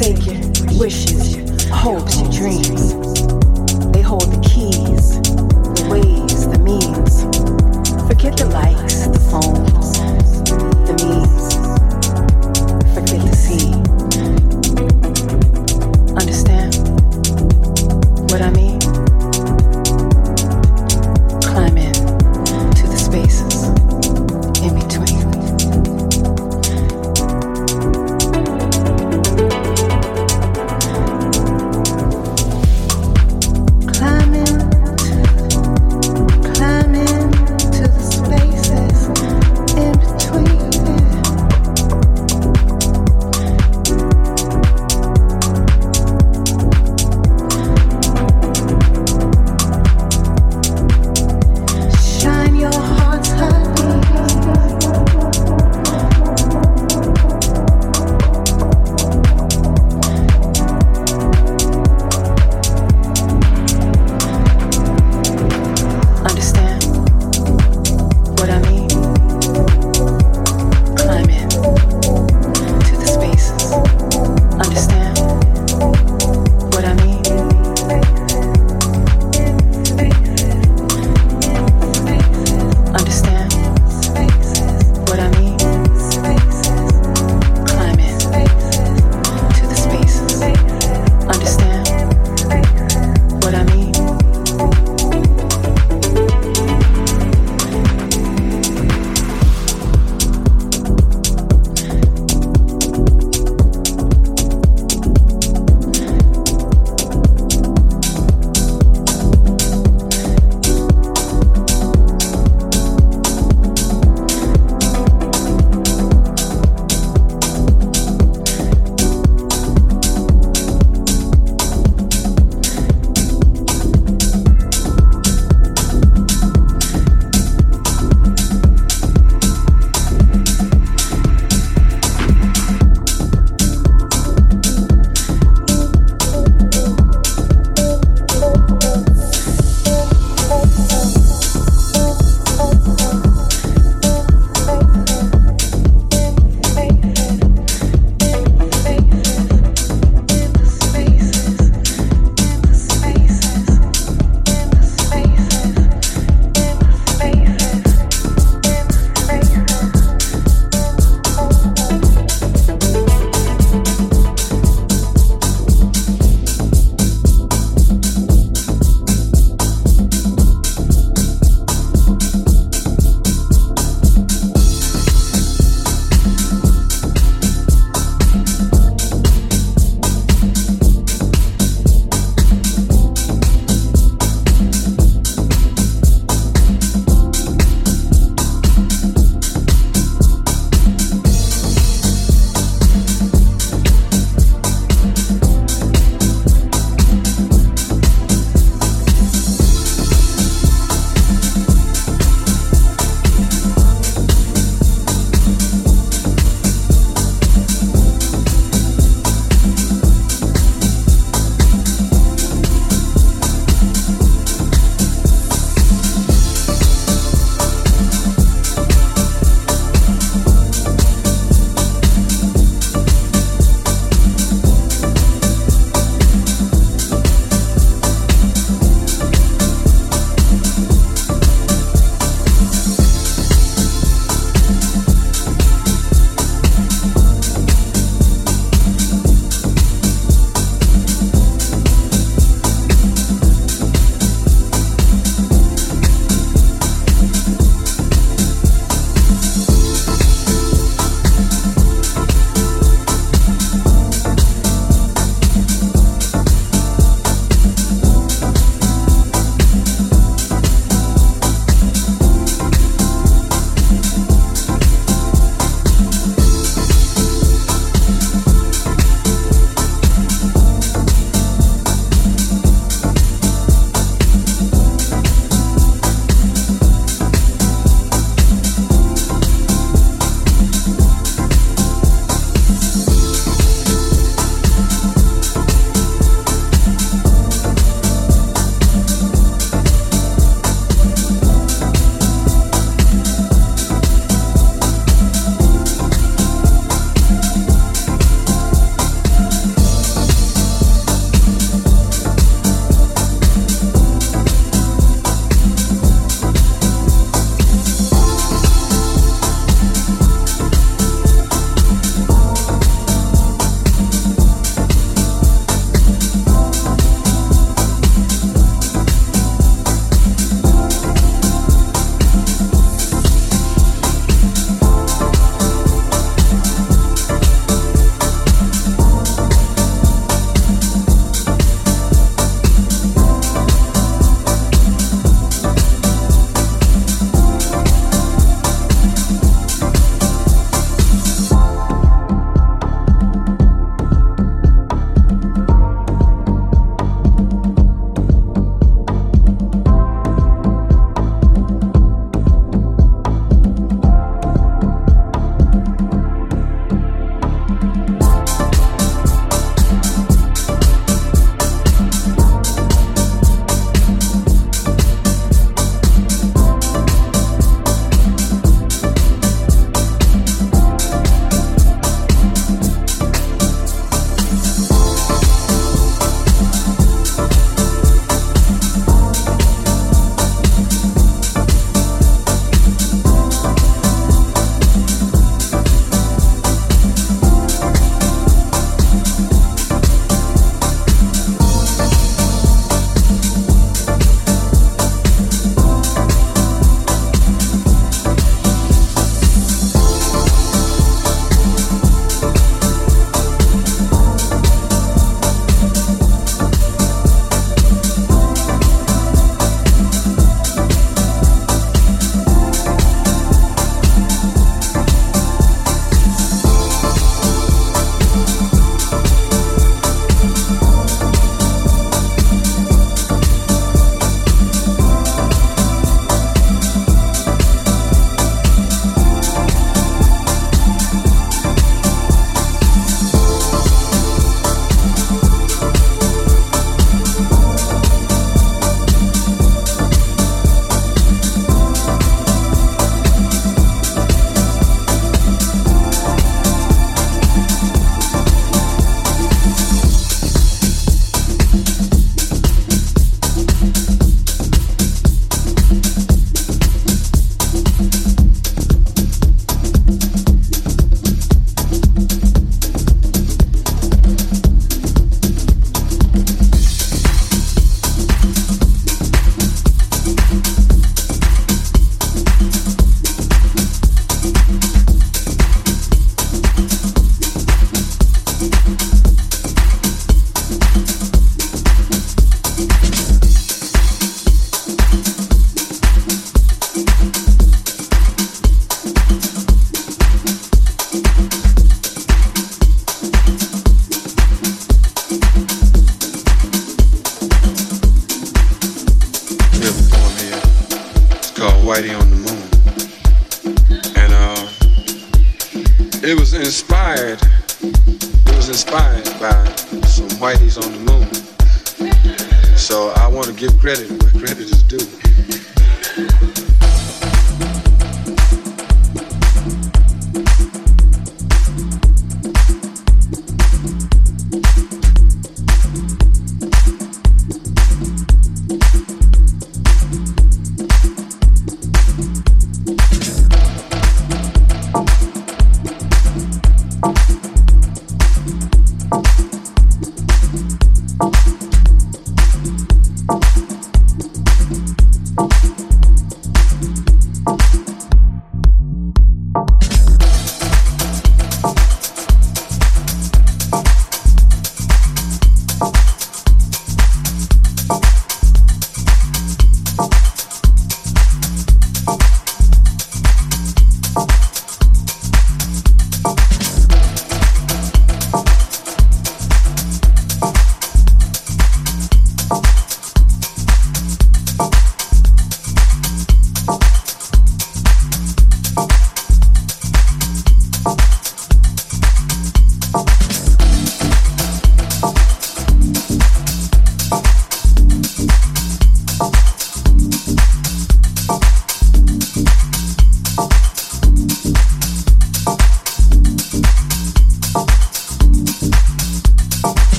take it, wish.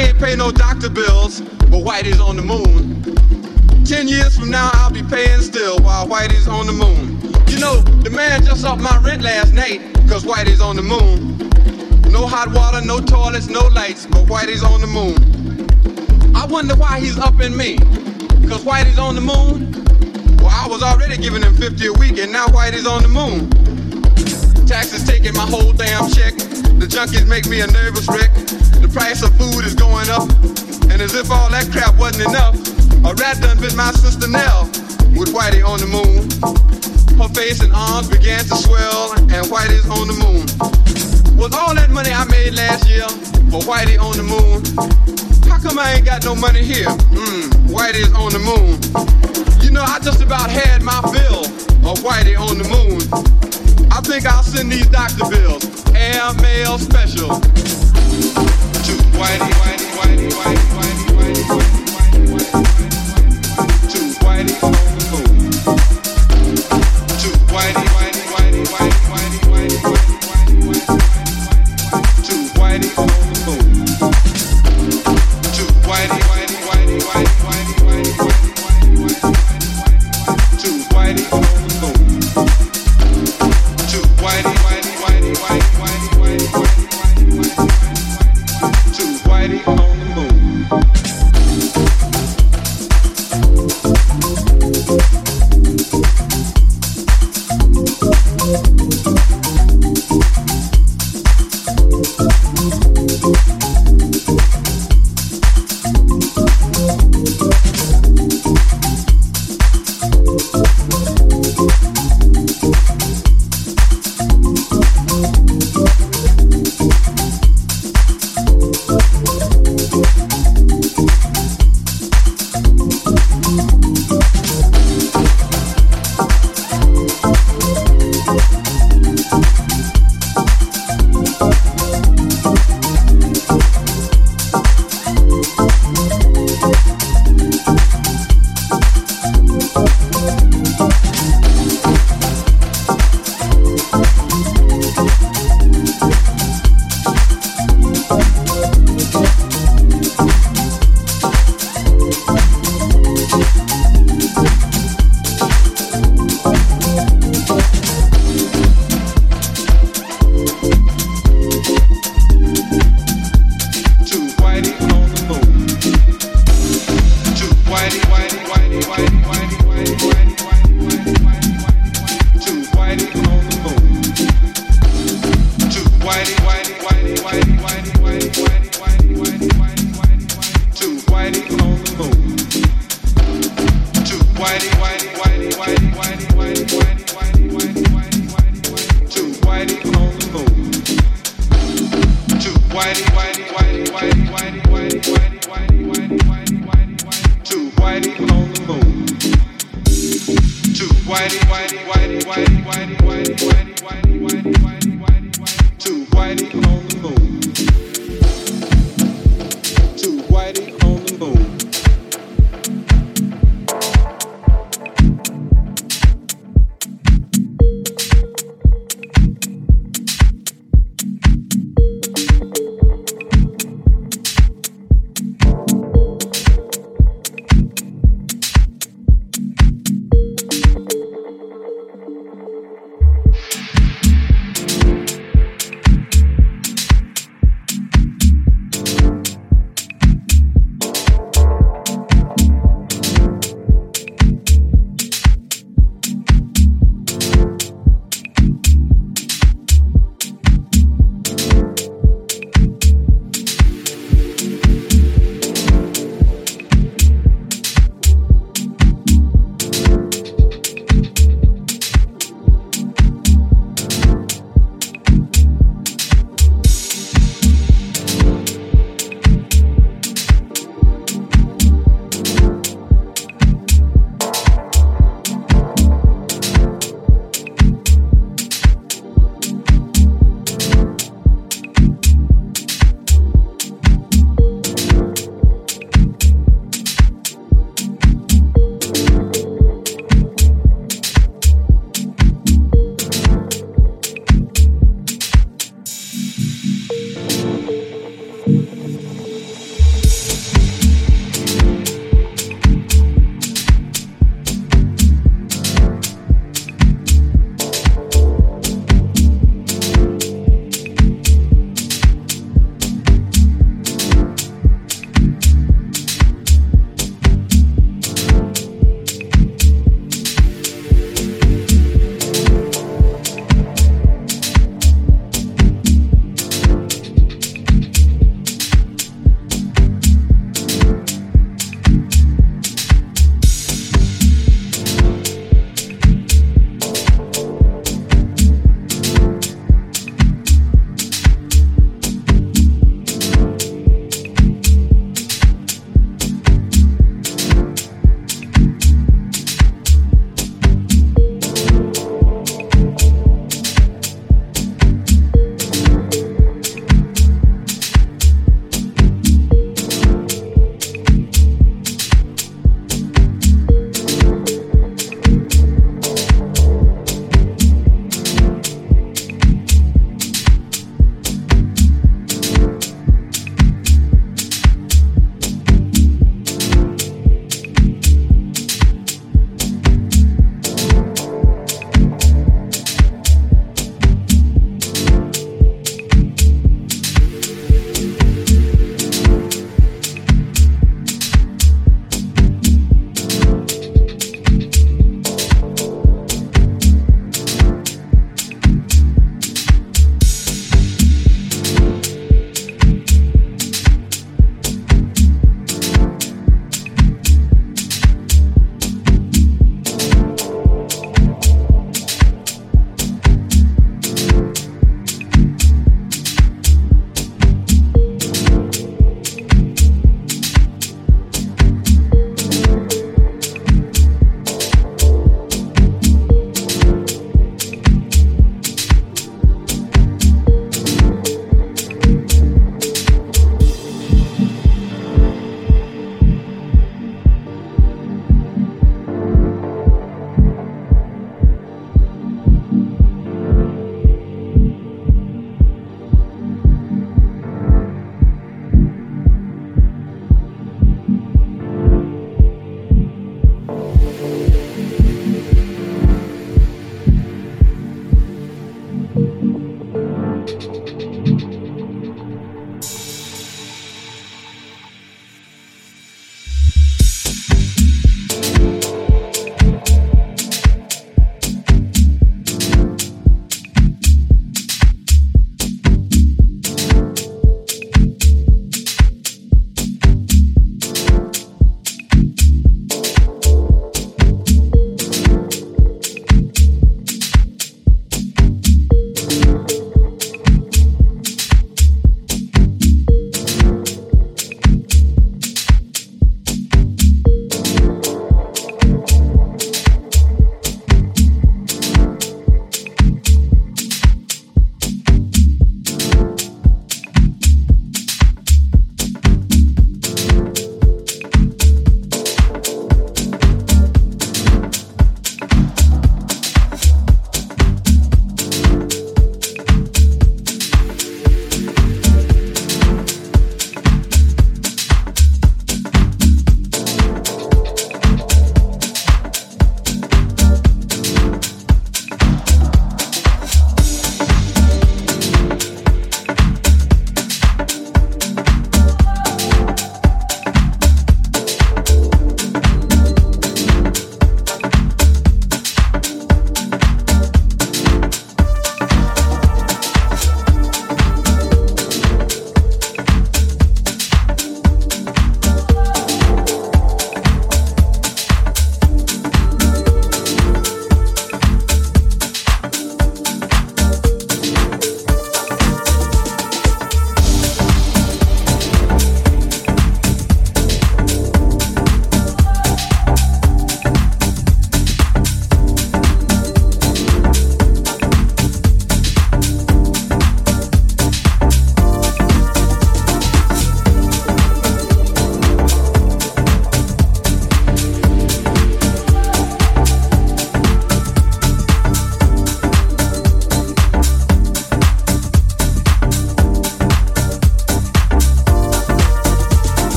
Can't pay no doctor bills, but Whitey's on the moon. Ten years from now, I'll be paying still while Whitey's on the moon. You know, the man just upped my rent last night, cause Whitey's on the moon. No hot water, no toilets, no lights, but Whitey's on the moon. I wonder why he's upping me. Cause Whitey's on the moon. Well, I was already giving him 50 a week, and now Whitey's on the moon. Taxes taking my whole damn check. The junkies make me a nervous wreck. Price of food is going up. And as if all that crap wasn't enough, a rat done bit my sister Nell with Whitey on the moon. Her face and arms began to swell, and Whitey's on the moon. Was all that money I made last year for Whitey on the moon? How come I ain't got no money here? Mmm, Whitey's on the moon. You know, I just about had my fill of Whitey on the moon. I think I'll send these doctor bills, air mail special. To Whitey, Whitey, Whitey, Whitey, Whitey, Whitey, Whitey, Whitey, To Whitey on the moon.